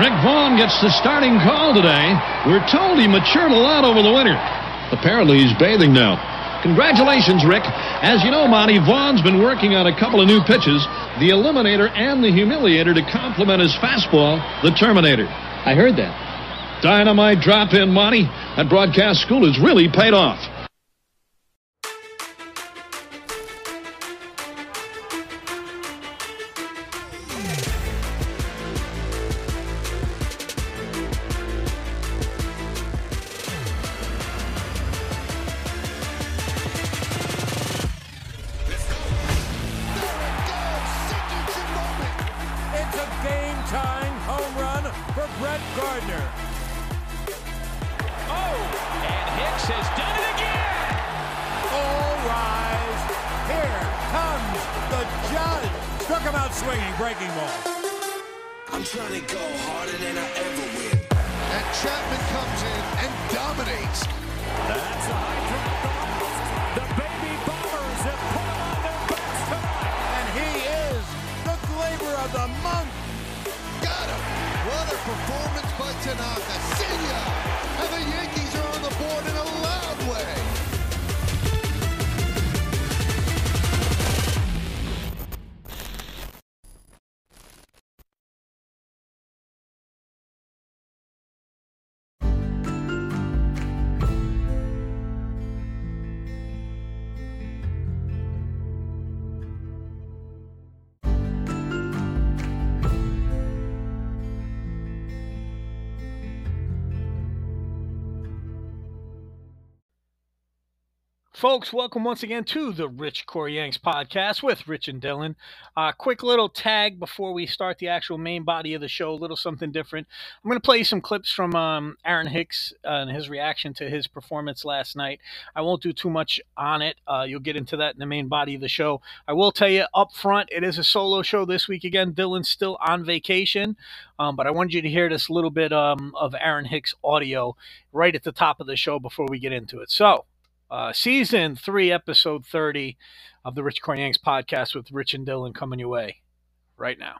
Rick Vaughn gets the starting call today. We're told he matured a lot over the winter. Apparently, he's bathing now. Congratulations, Rick. As you know, Monty, Vaughn's been working on a couple of new pitches, the Eliminator and the Humiliator, to complement his fastball, the Terminator. I heard that. Dynamite drop in, Monty. That broadcast school has really paid off. Folks, welcome once again to the Rich Cory Yanks podcast with Rich and Dylan. Uh, quick little tag before we start the actual main body of the show, a little something different. I'm going to play some clips from um, Aaron Hicks uh, and his reaction to his performance last night. I won't do too much on it. Uh, you'll get into that in the main body of the show. I will tell you up front, it is a solo show this week again. Dylan's still on vacation, um, but I wanted you to hear this little bit um, of Aaron Hicks audio right at the top of the show before we get into it. So, uh, season three, episode 30 of the Rich Cory podcast with Rich and Dylan coming your way right now.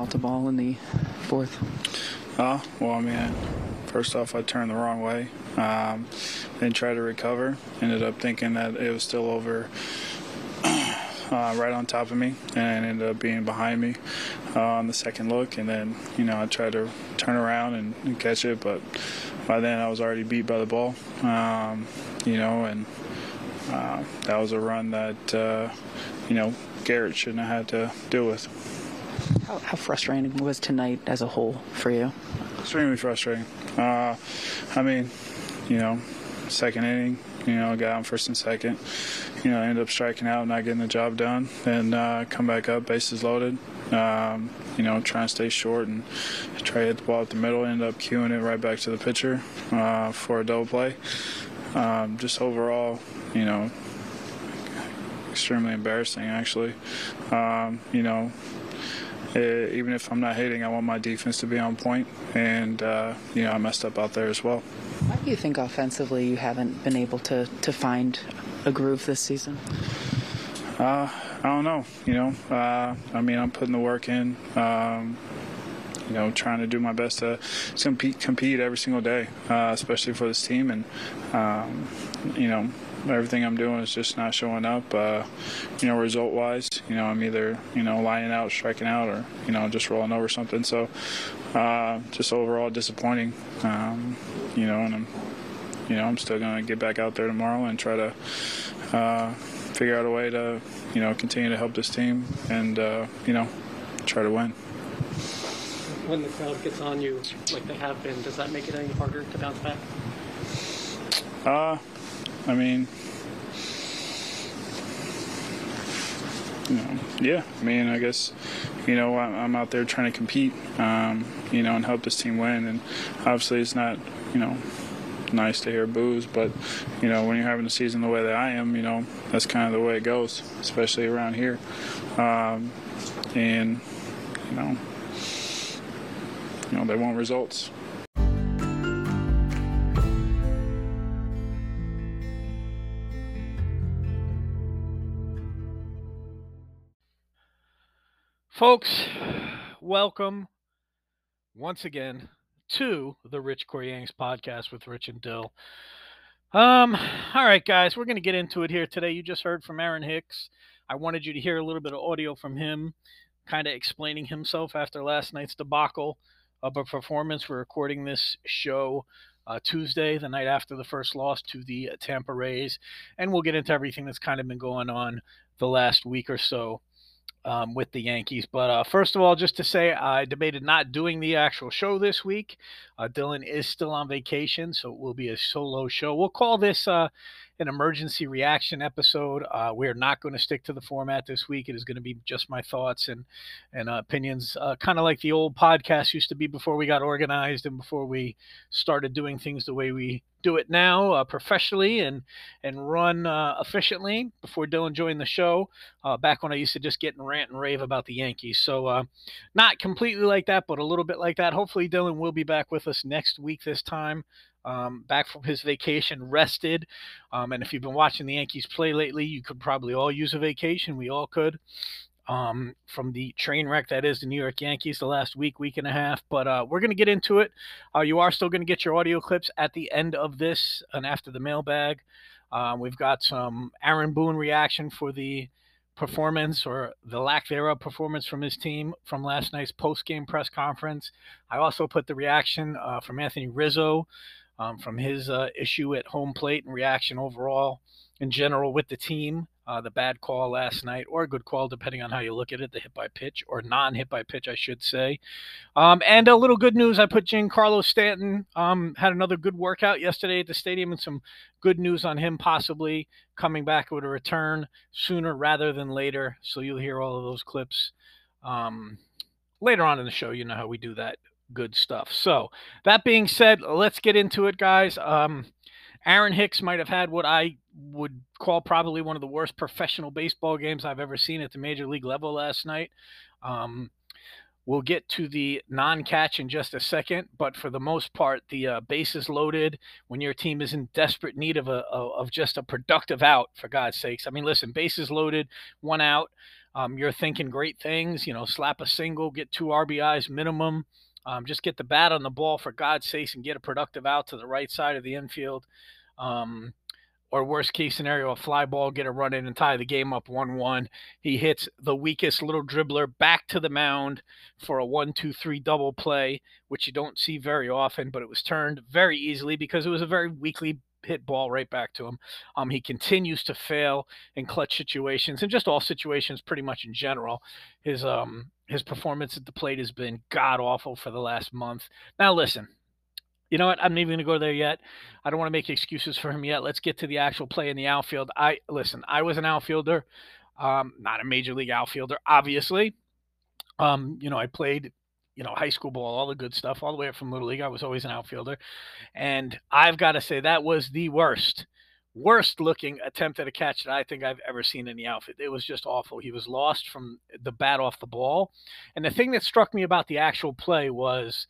Out the ball in the fourth. Oh, well, I mean, first off, I turned the wrong way. Um, then tried to recover. Ended up thinking that it was still over uh, right on top of me and ended up being behind me uh, on the second look. And then, you know, I tried to turn around and, and catch it, but by then I was already beat by the ball, um, you know, and uh, that was a run that, uh, you know, Gerrit shouldn't have had to deal with. How, how, frustrating was tonight as a whole for you? Extremely frustrating. Uh, I mean, you know, second inning, you know, got on first and second you know, end up striking out, not getting the job done, and uh, come back up, bases loaded. Um, you know, trying to stay short and try to hit the ball at the middle. End up cueing it right back to the pitcher uh, for a double play. Um, just overall, you know, extremely embarrassing actually. Um, you know, it, even if I'm not hitting, I want my defense to be on point, and uh, you know, I messed up out there as well. Why do you think offensively you haven't been able to to find a groove this season? Uh, I don't know. You know, uh, I mean, I'm putting the work in. Um, you know, trying to do my best to compete, compete every single day, uh, especially for this team. And um, you know, everything I'm doing is just not showing up. Uh, you know, result-wise, you know, I'm either you know lying out, striking out, or you know just rolling over something. So, uh, just overall disappointing. Um, you know, and I'm you know, I'm still going to get back out there tomorrow and try to uh, figure out a way to, you know, continue to help this team and, uh, you know, try to win. When the crowd gets on you, like they have been, does that make it any harder to bounce back? Uh, I mean, you know, yeah. I mean, I guess, you know, I'm out there trying to compete, um, you know, and help this team win. And obviously, it's not, you know, nice to hear boos, but you know when you're having a season the way that I am, you know that's kind of the way it goes, especially around here. Um, and you know, you know they want results. Folks, welcome once again to the Rich Cory Yanks podcast with Rich and Dyl. Um, all right, guys, we're going to get into it here today. You just heard from Aaron Hicks. I wanted you to hear a little bit of audio from him, kind of explaining himself after last night's debacle of a performance. We're recording this show uh, Tuesday, the night after the first loss to the Tampa Rays, and we'll get into everything that's kind of been going on the last week or so um, with the Yankees. But uh, first of all, just to say, I debated not doing the actual show this week. Uh, Dylan is still on vacation, so it will be a solo show. We'll call this uh, an emergency reaction episode. Uh, we're not going to stick to the format this week. It is going to be just my thoughts and and uh, opinions, uh, kind of like the old podcast used to be before we got organized and before we started doing things the way we do it now uh, professionally and and run uh, efficiently before Dylan joined the show. Uh, back when I used to just get and rant and rave about the Yankees, so not completely like that, but a little bit like that. Hopefully, Dylan will be back with us next week. This time, um, back from his vacation, rested. Um, and if you've been watching the Yankees play lately, you could probably all use a vacation. We all could. Um, from the train wreck that is the New York Yankees the last week, week and a half. But uh, we're going to get into it. Uh, you are still going to get your audio clips at the end of this and after the mailbag. Um, we've got some Aaron Boone reaction for the performance or the lack thereof performance from his team from last night's post game press conference. I also put the reaction uh, from Anthony Rizzo um, from his uh, issue at home plate and reaction overall in general with the team. Uh, the bad call last night, or a good call, depending on how you look at it, the hit by pitch or non hit by pitch, I should say. Um, and a little good news I put Giancarlo Stanton, um, had another good workout yesterday at the stadium, and some good news on him possibly coming back with a return sooner rather than later. So you'll hear all of those clips um, later on in the show. You know how we do that good stuff. So that being said, let's get into it, guys. Um, Aaron Hicks might have had what I would call probably one of the worst professional baseball games I've ever seen at the major league level last night. Um, we'll get to the non-catch in just a second, but for the most part, the uh, bases loaded when your team is in desperate need of a of just a productive out. For God's sakes, I mean, listen, bases loaded, one out. Um, you're thinking great things, you know, slap a single, get two RBIs minimum. Um, just get the bat on the ball for God's sakes and get a productive out to the right side of the infield. Um, or worst case scenario, a fly ball, get a run in and tie the game up 1 1. He hits the weakest little dribbler back to the mound for a 1 2 3 double play, which you don't see very often, but it was turned very easily because it was a very weakly hit ball right back to him. Um, he continues to fail in clutch situations and just all situations pretty much in general. His um his performance at the plate has been god awful for the last month. Now listen, you know what? I'm not even going to go there yet. I don't want to make excuses for him yet. Let's get to the actual play in the outfield. I listen. I was an outfielder, um, not a major league outfielder, obviously. Um, you know, I played, you know, high school ball, all the good stuff, all the way up from little league. I was always an outfielder, and I've got to say that was the worst, worst looking attempt at a catch that I think I've ever seen in the outfit. It was just awful. He was lost from the bat off the ball, and the thing that struck me about the actual play was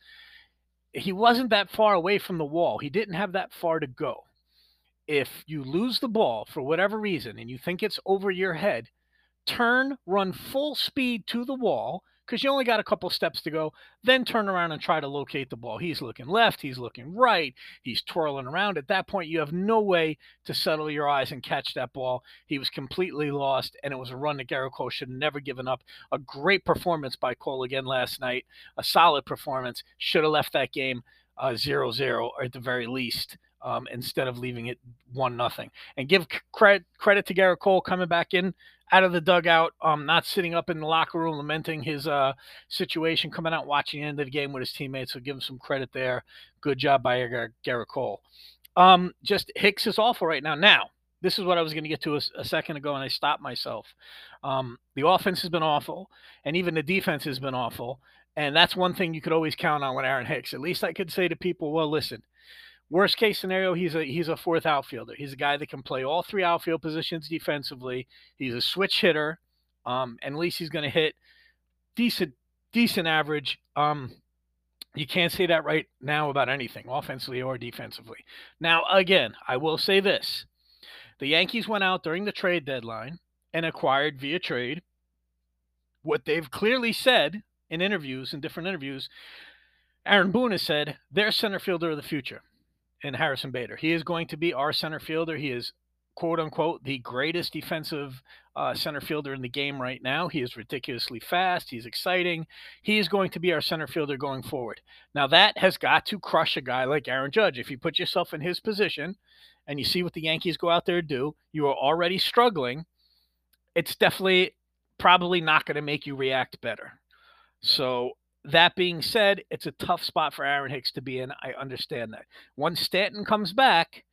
he wasn't that far away from the wall. He didn't have that far to go. If you lose the ball for whatever reason and you think it's over your head, turn, run full speed to the wall, because you only got a couple steps to go. Then turn around and try to locate the ball. He's looking left, he's looking right, he's twirling around. At that point, you have no way to settle your eyes and catch that ball. He was completely lost, and it was a run that Gerrit Cole should have never given up. A great performance by Cole again last night, a solid performance. Should have left that game uh, 0 0 or at the very least. Um, instead of leaving it one nothing, and give credit credit to Gerrit Cole coming back in out of the dugout, um, not sitting up in the locker room lamenting his uh, situation, coming out watching the end of the game with his teammates. So give him some credit there. Good job by Gerrit Cole. Um, just Hicks is awful right now. Now, this is what I was going to get to a, a, second ago, and I stopped myself. Um, the offense has been awful, and even the defense has been awful. And that's one thing you could always count on with Aaron Hicks. At least I could say to people, well, listen, Worst case scenario, he's a he's a fourth outfielder. He's a guy that can play all three outfield positions defensively. He's a switch hitter, um, and at least he's going to hit decent decent average. Um, you can't say that right now about anything, offensively or defensively. Now, again, I will say this: the Yankees went out during the trade deadline and acquired via trade what they've clearly said in interviews, in different interviews, Aaron Boone has said their center fielder of the future in Harrison Bader. He is going to be our center fielder. He is quote unquote the greatest defensive uh, center fielder in the game right now. He is ridiculously fast. He's exciting. He is going to be our center fielder going forward. Now that has got to crush a guy like Aaron Judge. If you put yourself in his position and you see what the Yankees go out there and do, you are already struggling. It's definitely probably not going to make you react better. So that being said, it's a tough spot for Aaron Hicks to be in. I understand that. Once Stanton comes back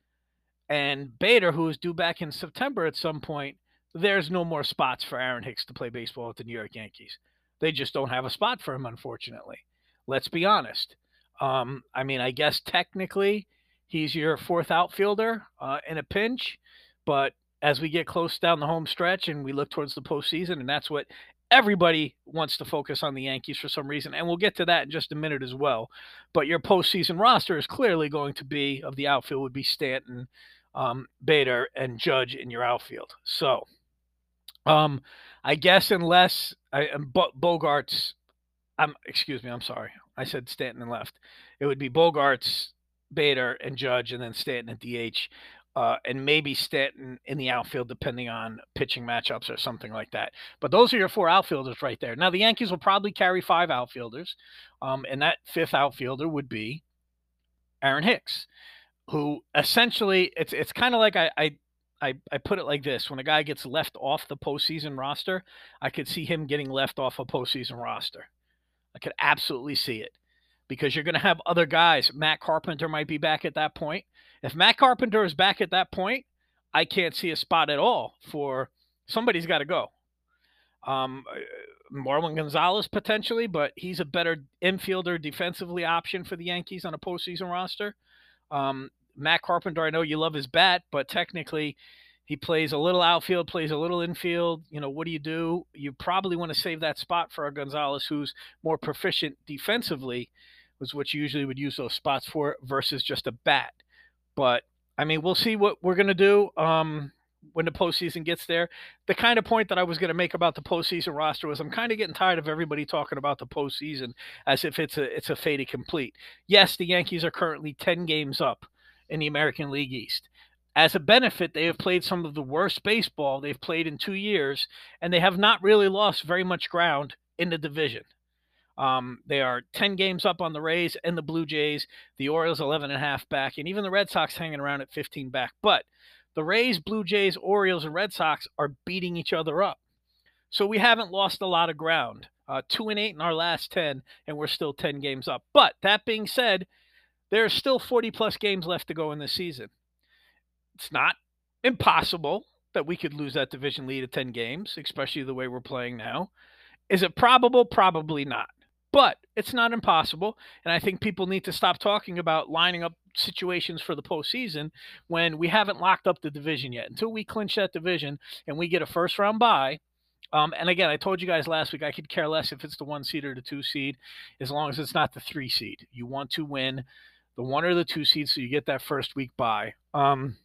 and Bader, who is due back in September at some point, there's no more spots for Aaron Hicks to play baseball at the New York Yankees. They just don't have a spot for him, unfortunately. Let's be honest. Um, I mean, I guess technically he's your fourth outfielder uh, in a pinch, but as we get close down the home stretch and we look towards the postseason, and that's what everybody wants to focus on the Yankees for some reason, and we'll get to that in just a minute as well. But your postseason roster is clearly going to be of the outfield would be Stanton, um, Bader, and Judge in your outfield. So, um, I guess unless I Bogaerts, I'm excuse me, I'm sorry, I said Stanton and left. It would be Bogaerts, Bader, and Judge, and then Stanton at DH uh, and maybe Stanton in the outfield, depending on pitching matchups or something like that. But those are your four outfielders right there. Now, the Yankees will probably carry five outfielders, um, and that fifth outfielder would be Aaron Hicks, who essentially it's it's kind of like I, I I, I put it like this: when a guy gets left off the postseason roster, I could see him getting left off a postseason roster. I could absolutely see it because you're going to have other guys. Matt Carpenter might be back at that point. If Matt Carpenter is back at that point, I can't see a spot at all for somebody's got to go. Um, uh, Marwin Gonzalez potentially, but he's a better infielder defensively option for the Yankees on a postseason roster. Um, Matt Carpenter, I know you love his bat, but technically he plays a little outfield, plays a little infield. You know, what do you do? You probably want to save that spot for a Gonzalez who's more proficient defensively, was what you usually would use those spots for versus just a bat. But I mean, we'll see what we're gonna do um, when the postseason gets there. The kind of point that I was gonna make about the postseason roster was I'm kind of getting tired of everybody talking about the postseason as if it's a it's a fait complete. Yes, the Yankees are currently ten games up in the American League East. As a benefit, they have played some of the worst baseball they've played in two years, and they have not really lost very much ground in the division. Um, they are 10 games up on the Rays and the Blue Jays, the Orioles 11 and a half back, and even the Red Sox hanging around at 15 back. But the Rays, Blue Jays, Orioles, and Red Sox are beating each other up. So we haven't lost a lot of ground. Uh, two and eight in our last 10, and we're still 10 games up. But that being said, there are still 40 plus games left to go in this season. It's not impossible that we could lose that division lead of 10 games, especially the way we're playing now. Is it probable? Probably not but it's not impossible. And I think people need to stop talking about lining up situations for the postseason when we haven't locked up the division yet. Until we clinch that division and we get a first round bye. Um, and again, I told you guys last week I could care less if it's the one seed or the two seed, as long as it's not the three seed. You want to win the one or the two seed so you get that first week bye. Um,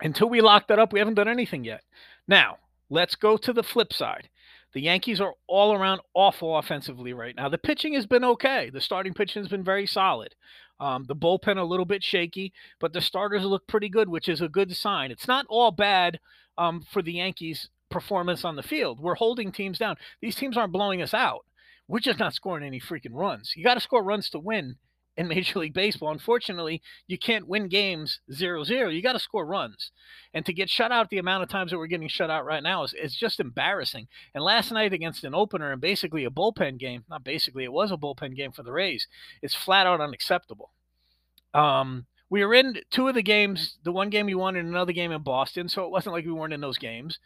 until we lock that up, we haven't done anything yet. Now, let's go to the flip side. The Yankees are all around awful offensively right now. The pitching has been okay. The starting pitching has been very solid. Um, the bullpen a little bit shaky, but the starters look pretty good, which is a good sign. It's not all bad um, for the Yankees' performance on the field. We're holding teams down. These teams aren't blowing us out. We're just not scoring any freaking runs. You got to score runs to win in Major League Baseball. Unfortunately, you can't win games 0 0. You got to score runs. And to get shut out the amount of times that we're getting shut out right now is, is just embarrassing. And last night against an opener and basically a bullpen game, not basically, it was a bullpen game for the Rays, it's flat out unacceptable. Um, we were in two of the games, the one game we won and another game in Boston, so it wasn't like we weren't in those games.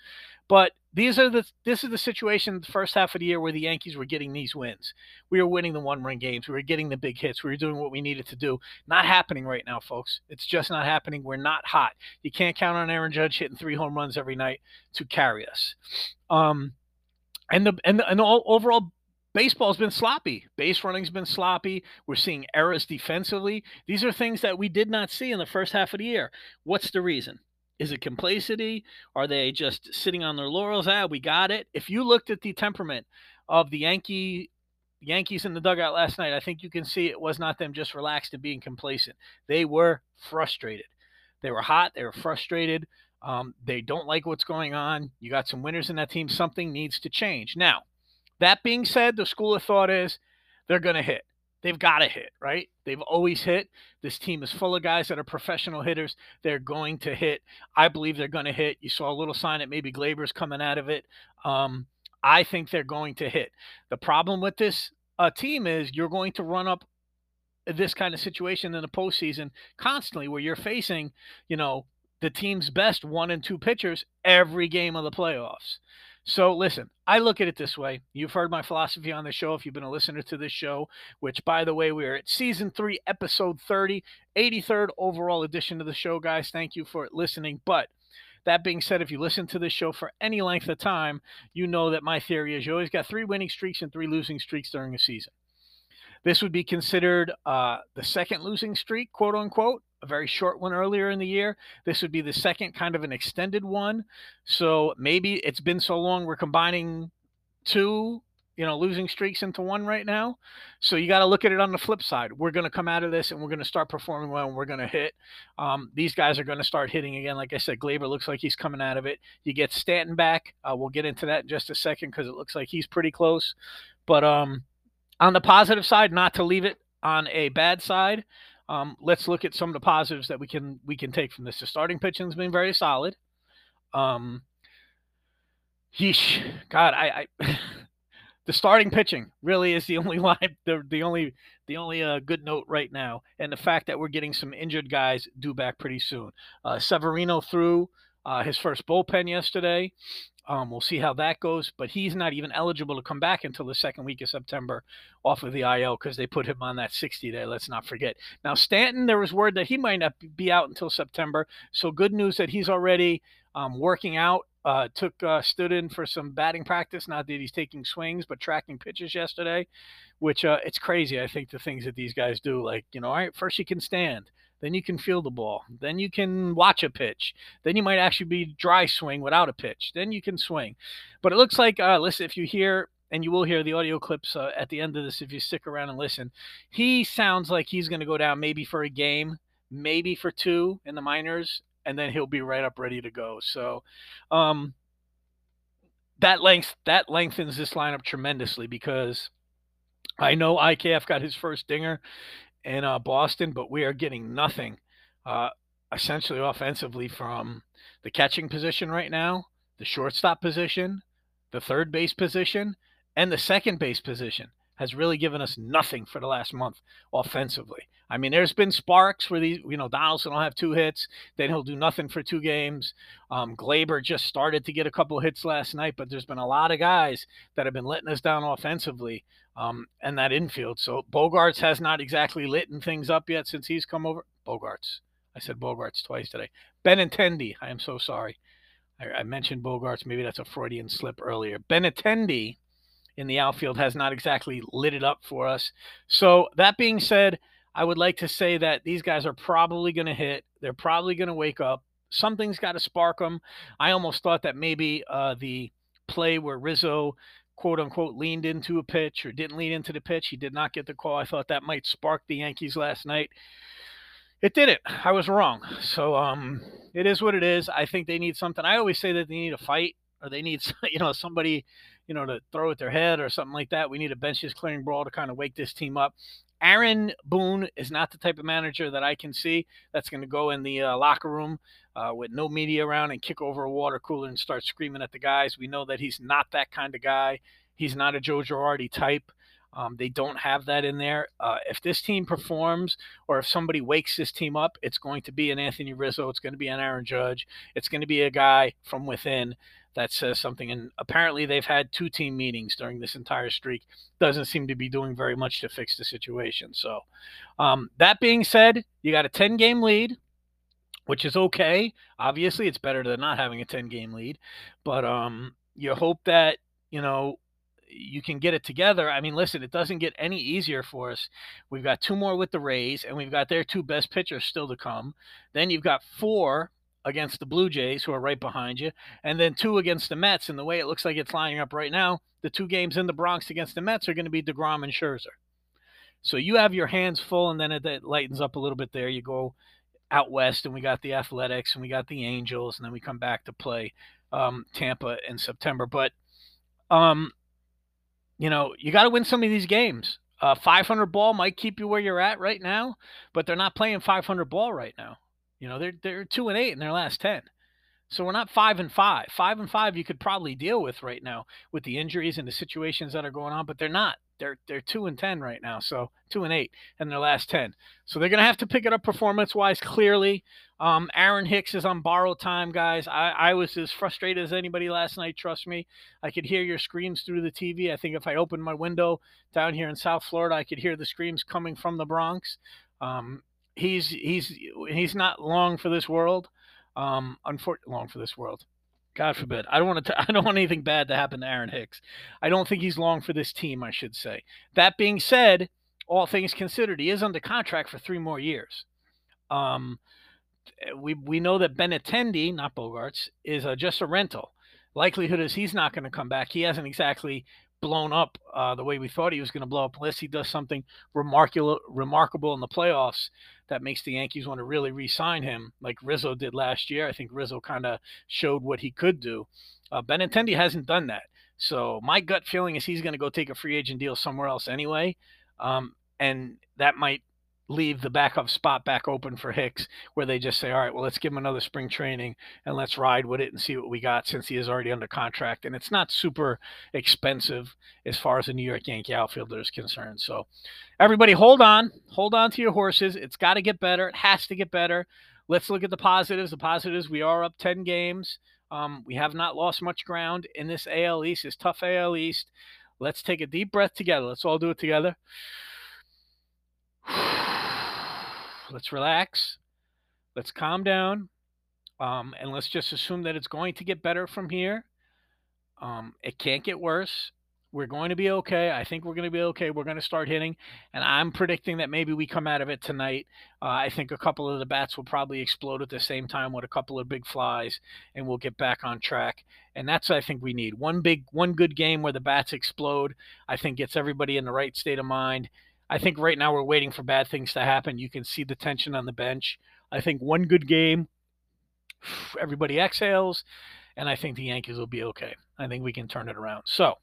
But these are the this is the situation the first half of the year where the Yankees were getting these wins. We were winning the one run games. We were getting the big hits. We were doing what we needed to do. Not happening right now, folks. It's just not happening. We're not hot. You can't count on Aaron Judge hitting three home runs every night to carry us. Um, and the and the, and the overall baseball's been sloppy. Base running's been sloppy. We're seeing errors defensively. These are things that we did not see in the first half of the year. What's the reason? Is it complacency? Are they just sitting on their laurels? Ah, we got it. If you looked at the temperament of the Yankee Yankees in the dugout last night, I think you can see it was not them just relaxed and being complacent. They were frustrated. They were hot. They were frustrated. Um, they don't like what's going on. You got some winners in that team. Something needs to change. Now, that being said, the school of thought is they're going to hit. They've got to hit, right? They've always hit. This team is full of guys that are professional hitters. They're going to hit. I believe they're going to hit. You saw a little sign that maybe Gleyber's coming out of it. Um, I think they're going to hit. The problem with this uh, team is you're going to run up this kind of situation in the postseason constantly where you're facing, you know, the team's best one and two pitchers every game of the playoffs. So listen, I look at it this way. You've heard my philosophy on the show if you've been a listener to this show, which by the way, we are at season three, episode 30, 83rd overall edition of the show, guys. Thank you for listening. But that being said, if you listen to this show for any length of time, you know that my theory is you always got three winning streaks and three losing streaks during a season. This would be considered uh, the second losing streak, quote unquote, a very short one earlier in the year. This would be the second kind of an extended one. So maybe it's been so long we're combining two you know, losing streaks into one right now. So you got to look at it on the flip side. We're going to come out of this and we're going to start performing well and we're going to hit. Um, these guys are going to start hitting again. Like I said, Gleyber looks like he's coming out of it. You get Stanton back. Uh, we'll get into that in just a second because it looks like he's pretty close. But um, on the positive side, not to leave it on a bad side. Um, let's look at some of the positives that we can we can take from this. The starting pitching has been very solid. Um, yeesh, God, I, I the starting pitching really is the only line the, the only the only uh, good note right now and the fact that we're getting some injured guys due back pretty soon uh, severino threw uh, his first bullpen yesterday um, we'll see how that goes but he's not even eligible to come back until the second week of september off of the il because they put him on that 60 day let's not forget now stanton there was word that he might not be out until september so good news that he's already um, working out uh, took uh, stood in for some batting practice. Not that he's taking swings, but tracking pitches yesterday, which uh, it's crazy. I think the things that these guys do, like you know, all right, first you can stand, then you can feel the ball, then you can watch a pitch, then you might actually be dry swing without a pitch, then you can swing. But it looks like, uh, listen, if you hear and you will hear the audio clips uh, at the end of this if you stick around and listen. He sounds like he's going to go down maybe for a game, maybe for two in the minors, and then he'll be right up ready to go. So um, that length that lengthens this lineup tremendously because I know IKF got his first dinger in uh, Boston, but we are getting nothing uh, essentially offensively from the catching position right now, the shortstop position, the third base position, and the second base position has really given us nothing for the last month offensively. I mean, there's been sparks where these, you know, Donaldson will have two hits, then he'll do nothing for two games. Um, Gleyber just started to get a couple hits last night, but there's been a lot of guys that have been letting us down offensively um, and that infield. So Bogaerts has not exactly lit things up yet since he's come over. Bogaerts. I said Bogaerts twice today. Benintendi. I am so sorry. I, I mentioned Bogaerts. Maybe that's a Freudian slip earlier. Benintendi in the outfield has not exactly lit it up for us. So that being said, I would like to say that these guys are probably going to hit. They're probably going to wake up. Something's got to spark them. I almost thought that maybe uh, the play where Rizzo, quote unquote, leaned into a pitch or didn't lean into the pitch, he did not get the call. I thought that might spark the Yankees last night. It didn't. I was wrong. So um, it is what it is. I think they need something. I always say that they need a fight or they need, you know, somebody, you know, to throw at their head or something like that. We need a benches clearing brawl to kind of wake this team up. Aaron Boone is not the type of manager that I can see that's going to go in the uh, locker room uh, with no media around and kick over a water cooler and start screaming at the guys. We know that he's not that kind of guy. He's not a Joe Girardi type. Um, they don't have that in there. Uh, if this team performs, or if somebody wakes this team up, it's going to be an Anthony Rizzo. It's going to be an Aaron Judge. It's going to be a guy from within that says something. And apparently, they've had two team meetings during this entire streak. Doesn't seem to be doing very much to fix the situation. So, um, that being said, you got a 10 game lead, which is okay. Obviously, it's better than not having a 10 game lead. But um, you hope that, you know, you can get it together. I mean, listen, it doesn't get any easier for us. We've got two more with the Rays, and we've got their two best pitchers still to come. Then you've got four against the Blue Jays, who are right behind you, and then two against the Mets. And the way it looks like it's lining up right now, the two games in the Bronx against the Mets are going to be DeGrom and Scherzer. So you have your hands full, and then it, it lightens up a little bit there. You go out west, and we got the Athletics, and we got the Angels, and then we come back to play um, Tampa in September. But, um, you know, you got to win some of these games. Uh, 500 ball might keep you where you're at right now, but they're not playing 500 ball right now. You know, they're they're two and eight in their last ten. So we're not five and five. Five and five you could probably deal with right now with the injuries and the situations that are going on, but they're not. They're they're two and ten right now. So two and eight in their last ten. So they're gonna have to pick it up performance wise. Clearly, um, Aaron Hicks is on borrowed time, guys. I, I was as frustrated as anybody last night. Trust me, I could hear your screams through the TV. I think if I opened my window down here in South Florida, I could hear the screams coming from the Bronx. Um, he's he's he's not long for this world. Um, unfortunately, long for this world. God forbid. I don't want to. I don't want anything bad to happen to Aaron Hicks. I don't think he's long for this team. I should say. That being said, all things considered, he is under contract for three more years. Um, we we know that Benintendi, not Bogaerts, is uh, just a rental. Likelihood is he's not going to come back. He hasn't exactly blown up uh, the way we thought he was going to blow up, unless he does something remarkable remarkable in the playoffs that makes the Yankees want to really re-sign him, like Rizzo did last year. I think Rizzo kind of showed what he could do. Uh, Benintendi hasn't done that, so my gut feeling is he's going to go take a free agent deal somewhere else anyway, um, and that might leave the backup spot back open for Hicks, where they just say, all right, well, let's give him another spring training and let's ride with it and see what we got since he is already under contract. And it's not super expensive as far as the New York Yankee outfielder is concerned. So everybody hold on, hold on to your horses. It's got to get better. It has to get better. Let's look at the positives. The positives, we are up 10 games. Um, we have not lost much ground in this AL East, this tough AL East. Let's take a deep breath together. Let's all do it together. let's relax, let's calm down, um, and let's just assume that it's going to get better from here. Um, it can't get worse. We're going to be okay. I think we're going to be okay. We're going to start hitting, and I'm predicting that maybe we come out of it tonight. Uh, I think a couple of the bats will probably explode at the same time with a couple of big flies, and we'll get back on track. And that's I think we need one big, one good game where the bats explode. I think gets everybody in the right state of mind, I think right now we're waiting for bad things to happen. You can see the tension on the bench. I think one good game, everybody exhales, and I think the Yankees will be okay. I think we can turn it around. So,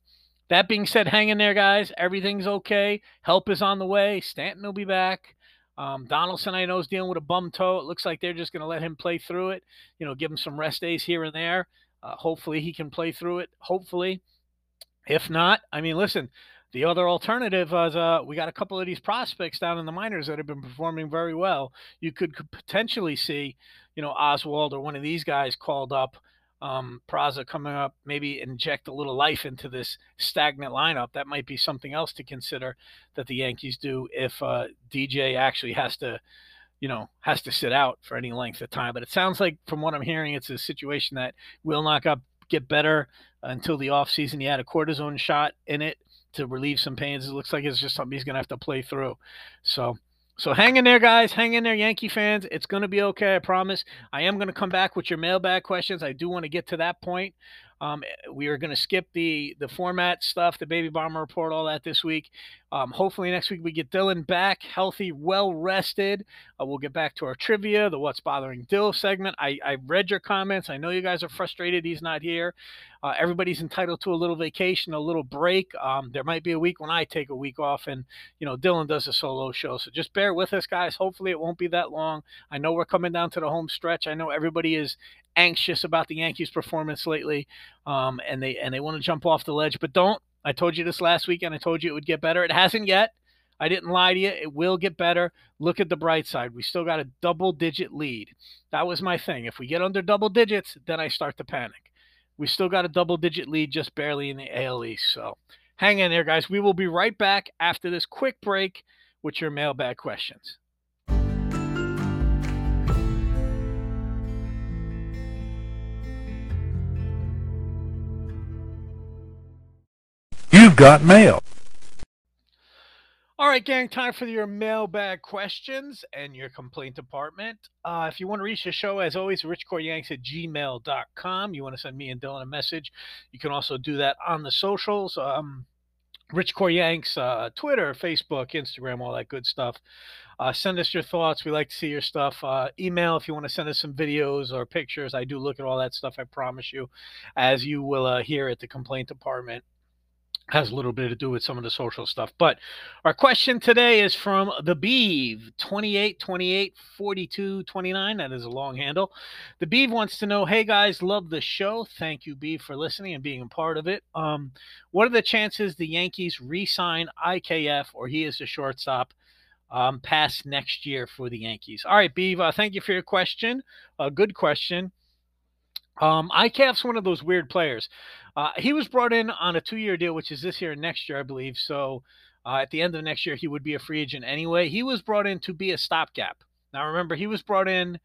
that being said, hang in there, guys. Everything's okay. Help is on the way. Stanton will be back. Um, Donaldson, I know, is dealing with a bum toe. It looks like they're just going to let him play through it. You know, give him some rest days here and there. Uh, hopefully, he can play through it. Hopefully. If not, I mean, listen, the other alternative is uh, we got a couple of these prospects down in the minors that have been performing very well. You could, potentially see, you know, Oswalt or one of these guys called up, um, Peraza coming up, maybe inject a little life into this stagnant lineup. That might be something else to consider that the Yankees do if uh, DJ actually has to, you know, has to sit out for any length of time. But it sounds like, from what I'm hearing, it's a situation that will not get better until the offseason. He had a cortisone shot in it to relieve some pains. It looks like it's just something he's going to have to play through. So, so hang in there, guys. Hang in there, Yankee fans. It's going to be okay. I promise. I am going to come back with your mailbag questions. I do want to get to that point. Um, we are going to skip the the format stuff, the baby bomber report, all that this week. Um, hopefully next week we get Dylan back, healthy, well rested. Uh, we'll get back to our trivia, the what's bothering Dyl segment. I I read your comments. I know you guys are frustrated he's not here. Uh, everybody's entitled to a little vacation, a little break. Um, there might be a week when I take a week off, and you know Dylan does a solo show. So just bear with us, guys. Hopefully it won't be that long. I know we're coming down to the home stretch. I know everybody is anxious about the Yankees' performance lately, um, and they and they want to jump off the ledge, but don't. I told you this last week, and I told you it would get better. It hasn't yet. I didn't lie to you. It will get better. Look at the bright side. We still got a double digit lead. That was my thing. If we get under double digits, then I start to panic. We still got a double digit lead, just barely in the AL East. So hang in there, guys. We will be right back after this quick break with your mailbag questions. You've got mail. All right, gang, time for your mailbag questions and your complaint department. Uh, if you want to reach the show, as always, richcoryanks at gmail.com. You want to send me and Dylan a message, you can also do that on the socials. Um, Rich Core Yanks, uh, Twitter, Facebook, Instagram, all that good stuff. Uh, send us your thoughts. We like to see your stuff. Uh, email if you want to send us some videos or pictures. I do look at all that stuff, I promise you, as you will uh, hear at the complaint department has a little bit to do with some of the social stuff. But our question today is from the Beeve 28 28 42 29. That is a long handle. The Beeve wants to know Hey guys, love the show. Thank you, Beeve, for listening and being a part of it. Um, what are the chances the Yankees re sign IKF or he is a shortstop? Um, past next year for the Yankees. All right, Beeve, uh, thank you for your question. A good question. Um, IKF's one of those weird players. Uh, he was brought in on a two-year deal, which is this year and next year, I believe. So uh, at the end of next year, he would be a free agent anyway. He was brought in to be a stopgap. Now remember, he was brought in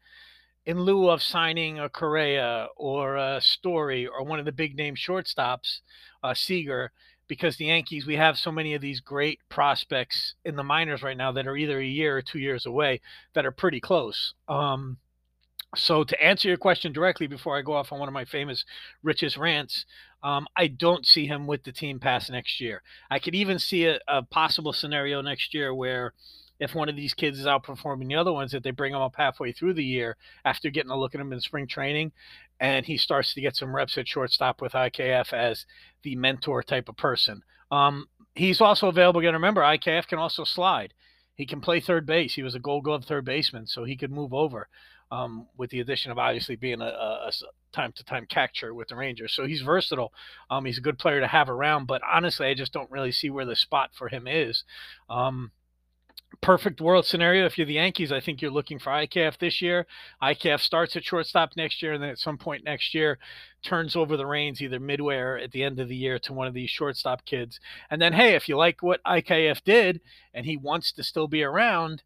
in lieu of signing a Correa or a Story or one of the big name shortstops, uh, Seager, because the Yankees, we have so many of these great prospects in the minors right now that are either a year or two years away that are pretty close. Um, so to answer your question directly before I go off on one of my famous richest rants, um, I don't see him with the team pass next year. I could even see a, a, possible scenario next year where if one of these kids is outperforming the other ones, that they bring him up halfway through the year after getting a look at him in spring training, and he starts to get some reps at shortstop with IKF as the mentor type of person. Um, he's also available. Again, remember, IKF can also slide. He can play third base. He was a Gold Glove third baseman, so he could move over um, with the addition of obviously being a, time to time catcher with the Rangers. So he's versatile. Um, he's a good player to have around, but honestly, I just don't really see where the spot for him is. Um, perfect world scenario if you're the Yankees I think you're looking for IKF this year IKF starts at shortstop next year and then at some point next year turns over the reins either midway or at the end of the year to one of these shortstop kids and then hey if you like what IKF did and he wants to still be around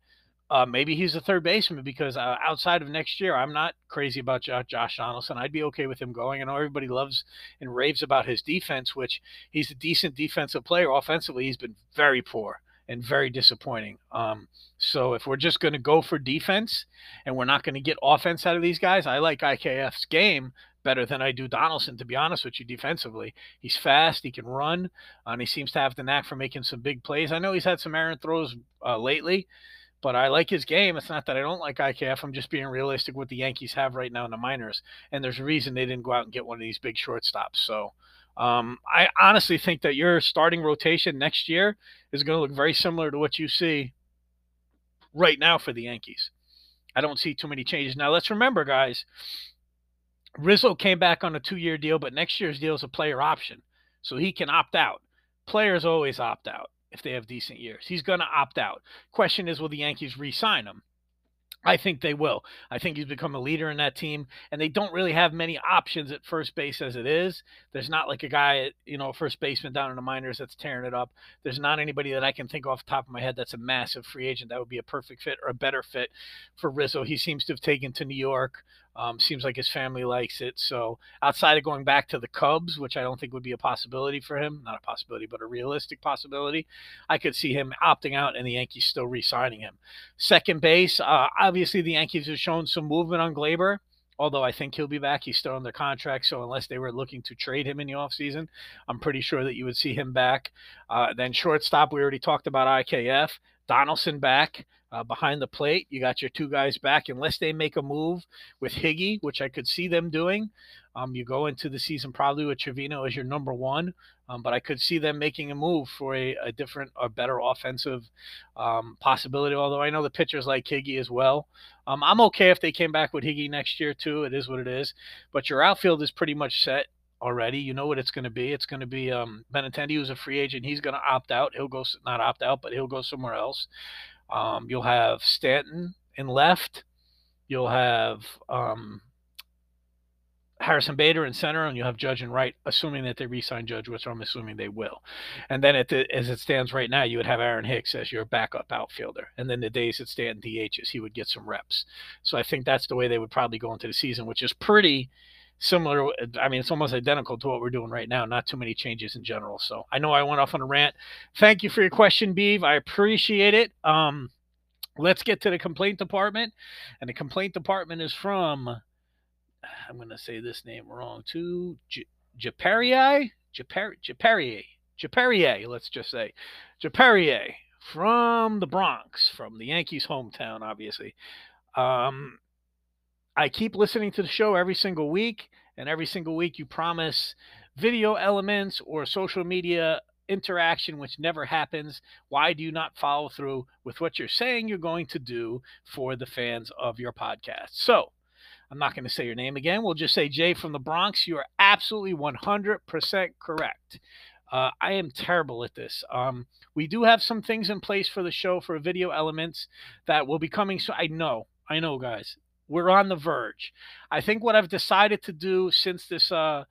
uh, maybe he's a third baseman because uh, outside of next year, I'm not crazy about Josh Donaldson. I'd be okay with him going. I know everybody loves and raves about his defense, which he's a decent defensive player. Offensively, he's been very poor and very disappointing. Um, so if we're just going to go for defense and we're not going to get offense out of these guys, I like IKF's game better than I do Donaldson, to be honest with you, defensively. He's fast, he can run, and he seems to have the knack for making some big plays. I know he's had some errant throws uh, lately, but I like his game. It's not that I don't like IKF. I'm just being realistic with the Yankees have right now in the minors, and there's a reason they didn't go out and get one of these big shortstops. So um, I honestly think that your starting rotation next year is going to look very similar to what you see right now for the Yankees. I don't see too many changes. Now let's remember, guys. Rizzo came back on a two-year deal, but next year's deal is a player option, so he can opt out. Players always opt out if they have decent years. He's going to opt out. Question is, will the Yankees re-sign him? I think they will. I think he's become a leader in that team, and they don't really have many options at first base as it is. There's not like a guy, you know, first baseman down in the minors that's tearing it up. There's not anybody that I can think off the top of my head that's a massive free agent that would be a perfect fit or a better fit for Rizzo. He seems to have taken to New York. Um, seems like his family likes it. So outside of going back to the Cubs, which I don't think would be a possibility for him, not a possibility, but a realistic possibility, I could see him opting out and the Yankees still re-signing him. Second base, uh, obviously the Yankees have shown some movement on Gleyber. Although I think he'll be back, he's still under contract. So unless they were looking to trade him in the offseason, I'm pretty sure that you would see him back. Uh, then shortstop, we already talked about IKF. Donaldson back uh, behind the plate. You got your two guys back, unless they make a move with Higgy, which I could see them doing. Um, you go into the season probably with Trevino as your number one, um, but I could see them making a move for a, a different or better offensive um, possibility. Although I know the pitchers like Higgy as well. Um, I'm okay if they came back with Higgy next year too. It is what it is. But your outfield is pretty much set already. You know what it's going to be. It's going to be um, Benintendi, who's a free agent. He's going to opt out. He'll go not opt out, but he'll go somewhere else. Um, you'll have Stanton in left. You'll have um, Harrison Bader in center, and you'll have Judge in right, assuming that they re-sign Judge, which I'm assuming they will. And then the, as it stands right now, you would have Aaron Hicks as your backup outfielder. And then the days that Stanton DHs, he would get some reps. So I think that's the way they would probably go into the season, which is pretty similar. I mean, it's almost identical to what we're doing right now. Not too many changes in general. So I know I went off on a rant. Thank you for your question, Beeve. I appreciate it. Um, let's get to the complaint department, and the complaint department is from. I'm going to say this name wrong too. Japarier, Japarier, Japarier. Let's just say Japarier from the Bronx, from the Yankees' hometown, obviously. Um, I keep listening to the show every single week, and every single week you promise video elements or social media interaction which never happens. Why do you not follow through with what you're saying you're going to do for the fans of your podcast? So, I'm not going to say your name again. We'll just say Jay from the Bronx. You are absolutely 100% correct. Uh, I am terrible at this. Um, we do have some things in place for the show for video elements that will be coming. So I know, I know, guys we're on the verge. I think what I've decided to do since this uh,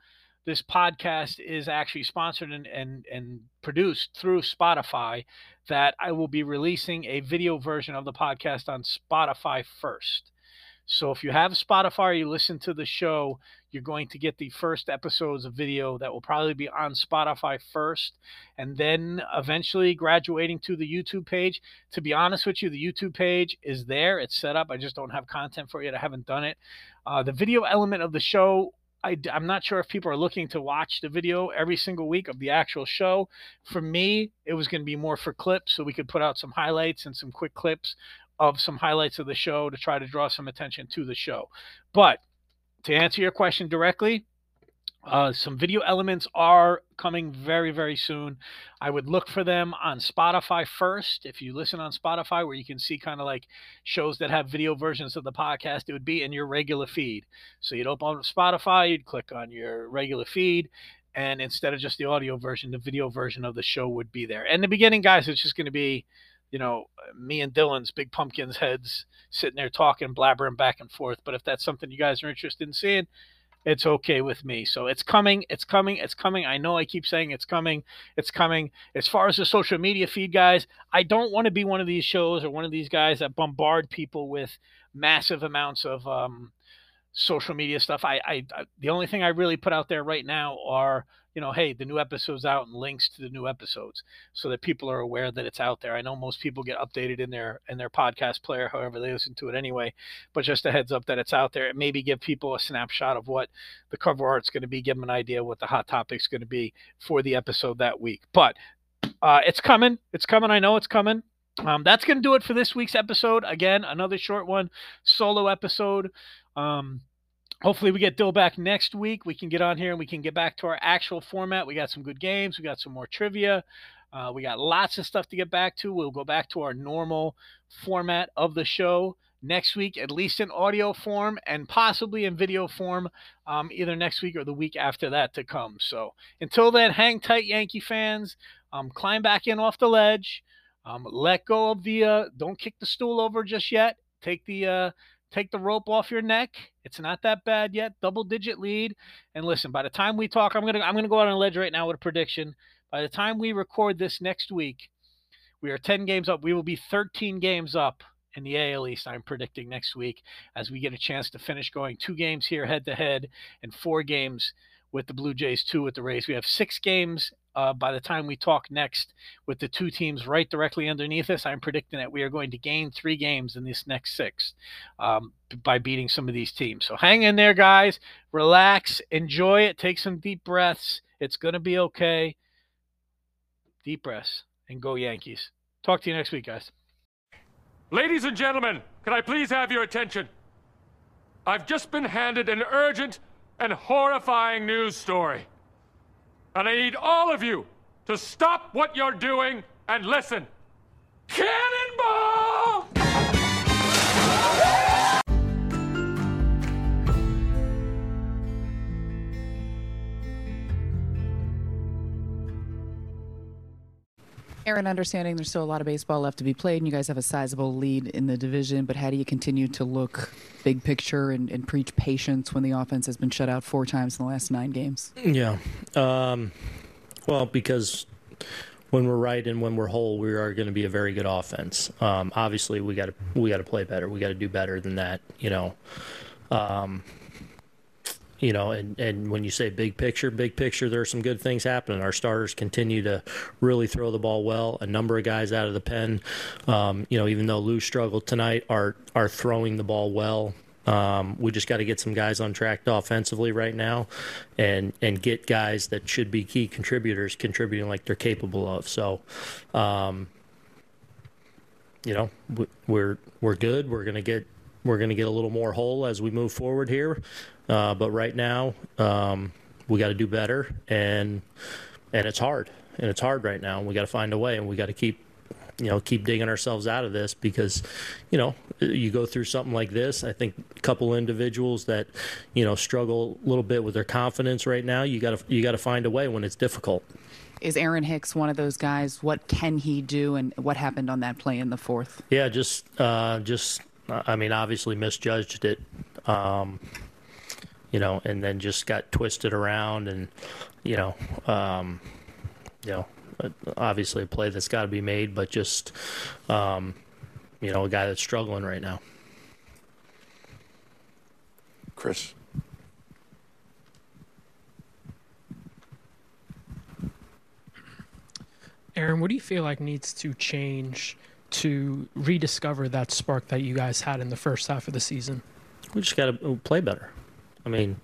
this podcast is actually sponsored and, and, and produced through Spotify, that I will be releasing a video version of the podcast on Spotify first. So if you have Spotify you listen to the show, you're going to get the first episodes of video that will probably be on Spotify first, and then eventually graduating to the YouTube page. To be honest with you, the YouTube page is there, it's set up. I just don't have content for it yet. I haven't done it. Uh, the video element of the show I, am not sure if people are looking to watch the video every single week of the actual show. For me, it was going to be more for clips, so we could put out some highlights and some quick clips of some highlights of the show to try to draw some attention to the show. But to answer your question directly, uh, some video elements are coming very, very soon. I would look for them on Spotify first. If you listen on Spotify, where you can see kind of like shows that have video versions of the podcast, it would be in your regular feed. So you'd open Spotify, you'd click on your regular feed, and instead of just the audio version, the video version of the show would be there. In the beginning, guys, it's just going to be you know, me and Dylan's big pumpkins heads sitting there talking, blabbering back and forth. But if that's something you guys are interested in seeing, it's okay with me. So it's coming, it's coming, it's coming. I know I keep saying it's coming, it's coming. As far as the social media feed, guys, I don't want to be one of these shows or one of these guys that bombard people with massive amounts of um, social media stuff. I, I, I, the only thing I really put out there right now are you know, hey, the new episode's out and links to the new episodes so that people are aware that it's out there. I know most people get updated in their in their podcast player, however they listen to it anyway, but just a heads up that it's out there and maybe give people a snapshot of what the cover art's going to be, give them an idea what the hot topic's going to be for the episode that week. But uh, it's coming. It's coming. I know it's coming. Um, that's going to do it for this week's episode. Again, another short one, solo episode. Um, hopefully we get Dyl back next week. We can get on here and we can get back to our actual format. We got some good games. We got some more trivia. Uh, we got lots of stuff to get back to. We'll go back to our normal format of the show next week, at least in audio form and possibly in video form, um, either next week or the week after that to come. So until then, hang tight, Yankee fans. Um, climb back in off the ledge. Um, let go of the. Uh, don't kick the stool over just yet. Take the. Uh, take the rope off your neck. It's not that bad yet. Double digit lead. And listen, by the time we talk, I'm gonna I'm gonna go out on a ledge right now with a prediction. By the time we record this next week, we are 10 games up. We will be 13 games up in the AL East. I'm predicting next week as we get a chance to finish going two games here head to head and four games with the Blue Jays, two with the Rays. We have six games uh, by the time we talk next with the two teams right directly underneath us. I'm predicting that we are going to gain three games in this next six um, by beating some of these teams. So hang in there, guys. Relax, enjoy it, take some deep breaths. It's going to be okay. Deep breaths and go Yankees. Talk to you next week, guys. Ladies and gentlemen, can I please have your attention? I've just been handed an urgent and horrifying news story. And I need all of you to stop what you're doing and listen. Cannonball! Aaron, understanding there's still a lot of baseball left to be played, and you guys have a sizable lead in the division, but how do you continue to look big picture and, and preach patience when the offense has been shut out four times in the last nine games? Yeah. Um, well, because when we're right and when we're whole, we are going to be a very good offense. Um, obviously, we got to we got to play better. We got to do better than that. You know. Um, you know, and, and when you say big picture, big picture, there are some good things happening. Our starters continue to really throw the ball well. A number of guys out of the pen, um, you know, even though Lou struggled tonight, are are throwing the ball well. Um, we just got to get some guys on track offensively right now, and and get guys that should be key contributors contributing like they're capable of. So, um, you know, we're we're good. We're gonna get we're gonna get a little more whole as we move forward here. Uh, but right now, um, we got to do better, and and it's hard, and it's hard right now. And we got to find a way, and we got to keep you know keep digging ourselves out of this because you know you go through something like this i think a couple individuals that you know struggle a little bit with their confidence right now you got to you got to find a way when it's difficult is Aaron Hicks one of those guys? What can he do, and what happened on that play in the fourth? Yeah, just, uh, just, I mean, obviously misjudged it, um, you know, and then just got twisted around, and you know, um, you know, obviously a play that's got to be made, but just, um, you know, a guy that's struggling right now. Chris. Aaron, what do you feel like needs to change to rediscover that spark that you guys had in the first half of the season? We just got to play better. I mean,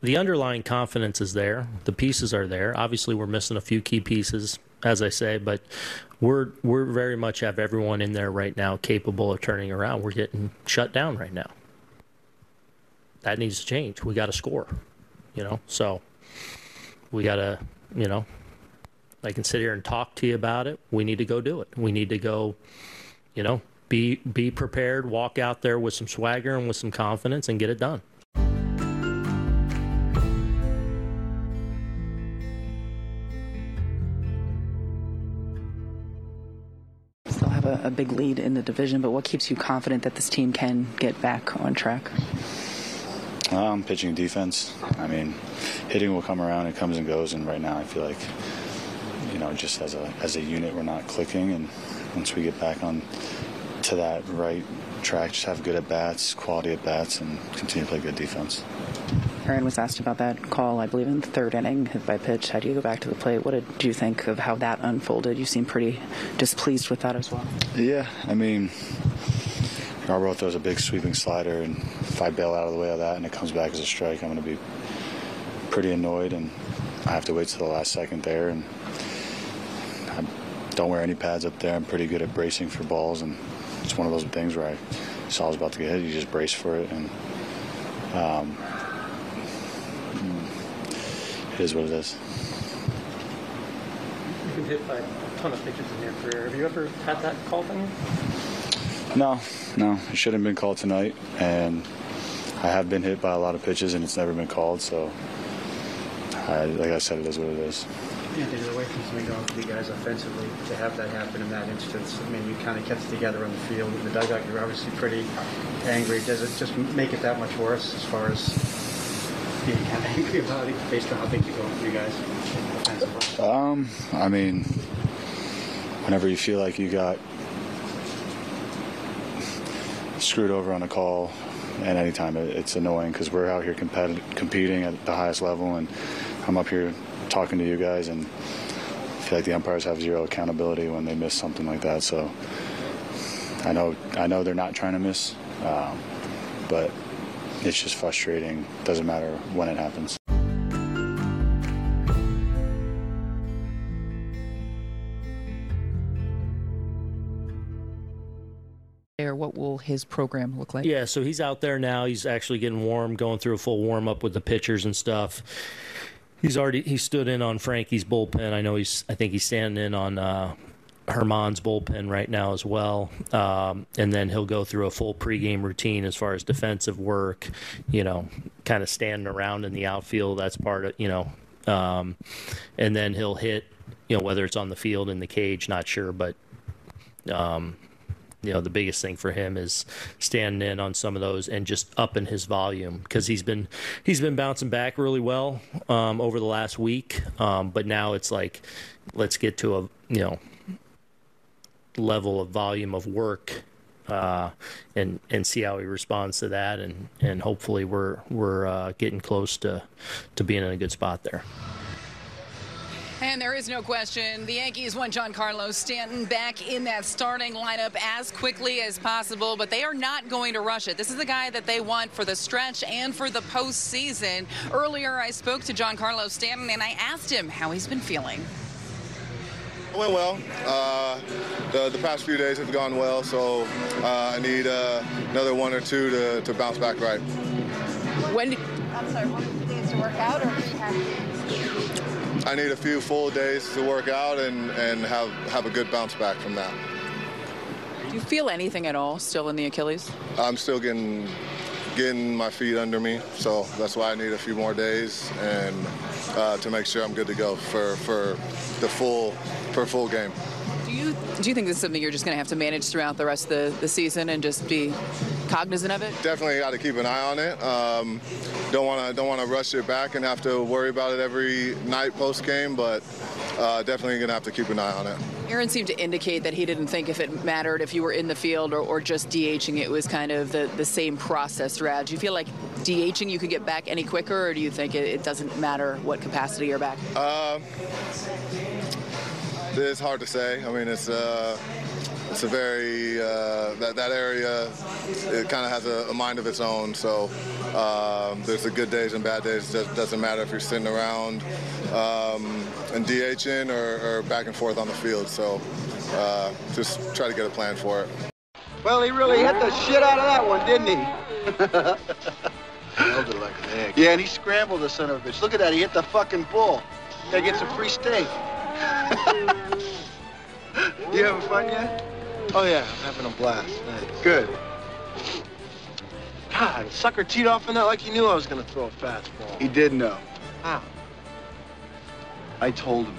the underlying confidence is there. The pieces are there. Obviously, we're missing a few key pieces, as I say, but we're we're very much have everyone in there right now capable of turning around. We're getting shut down right now. That needs to change. We got to score, you know. So we got to, you know, I can sit here and talk to you about it. We need to go do it. We need to go, you know, be be prepared, walk out there with some swagger and with some confidence and get it done. Still have a, a big lead in the division, but what keeps you confident that this team can get back on track? Um, pitching defense. I mean, hitting will come around. It comes and goes. And right now, I feel like you know, just as a as a unit, we're not clicking. And once we get back on to that right track, just have good at bats, quality at bats, and continue to play good defense. Aaron was asked about that call, I believe, in the third inning, hit by pitch. How do you go back to the plate? What did you think of how that unfolded? You seem pretty displeased with that as well. Yeah, I mean, Yarbrough throws a big sweeping slider, and if I bail out of the way of that and it comes back as a strike, I'm going to be pretty annoyed, and I have to wait to the last second there. And I don't wear any pads up there. I'm pretty good at bracing for balls, and it's one of those things where I saw I was about to get hit. You just brace for it, and um, it is what it is. You've been hit by a ton of pitches in your career. Have you ever had that called on you? No, no, it shouldn't have been called tonight, and I have been hit by a lot of pitches, and it's never been called. So, I, like I said, it is what it is. Yeah, there's a way for something going for you guys offensively to have that happen in that instance. I mean, you kind of kept it together on the field. In the dugout, you're obviously pretty angry. Does it just make it that much worse as far as being kind of angry about it based on how things are going for you guys offensively? Um, I mean, whenever you feel like you got screwed over on a call, and anytime it, it's annoying because we're out here competi- competing at the highest level, and I'm up here talking to you guys, and I feel like the umpires have zero accountability when they miss something like that. So I know I know they're not trying to miss, um, but it's just frustrating. Doesn't matter when it happens. Or what will his program look like? Yeah, so he's out there now. He's actually getting warm, going through a full warm up with the pitchers and stuff. He's already he stood in on Frankie's bullpen. I know he's I think he's standing in on uh, Germán's bullpen right now as well. Um, and then he'll go through a full pregame routine as far as defensive work. You know, kind of standing around in the outfield. That's part of you know. Um, and then he'll hit. You know, whether it's on the field in the cage, not sure, but um, you know the biggest thing for him is standing in on some of those and just upping his volume because he's been he's been bouncing back really well um, over the last week um, but now it's like let's get to a you know level of volume of work uh, and and see how he responds to that, and and hopefully we're we're uh, getting close to to being in a good spot there. And there is no question the Yankees want Giancarlo Stanton back in that starting lineup as quickly as possible, but they are not going to rush it. This is the guy that they want for the stretch and for the postseason. Earlier, I spoke to Giancarlo Stanton and I asked him how he's been feeling. It went well. Uh, the, the past few days have gone well, so uh, I need uh, another one or two to, to bounce back right. When? I'm sorry, one or two days to work out, or do you have I need a few full days to work out and, and have, have a good bounce back from that. Do you feel anything at all still in the Achilles? I'm still getting getting my feet under me, so that's why I need a few more days and uh, to make sure I'm good to go for, for the full for a full game. Do you do you think this is something you're just going to have to manage throughout the rest of the, the season and just be cognizant of it? Definitely got to keep an eye on it. Um, don't want to don't want to rush it back and have to worry about it every night post game, but uh, definitely gonna have to keep an eye on it. Aaron seemed to indicate that he didn't think if it mattered if you were in the field or, or just DHing, it was kind of the, the same process Rad. Do you feel like DHing you could get back any quicker, or do you think it, it doesn't matter what capacity you're back? Uh, it's hard to say. I mean, it's uh, it's a very uh, that that area. It kind of has a, a, mind of its own. So um, there's the good days and bad days. It doesn't matter if you're sitting around um, and DHing or, or, back and forth on the field. So uh, just try to get a plan for it. Well, he really hit the shit out of that one, didn't he? Held it like an egg. Yeah, and he scrambled the son of a bitch. Look at that. He hit the fucking bull. Gotta get some free steak. you having fun yet? Oh, yeah, I'm having a blast. Nice. Good. God, sucker teed off on that like he knew I was going to throw a fastball. He did know. How? I told him.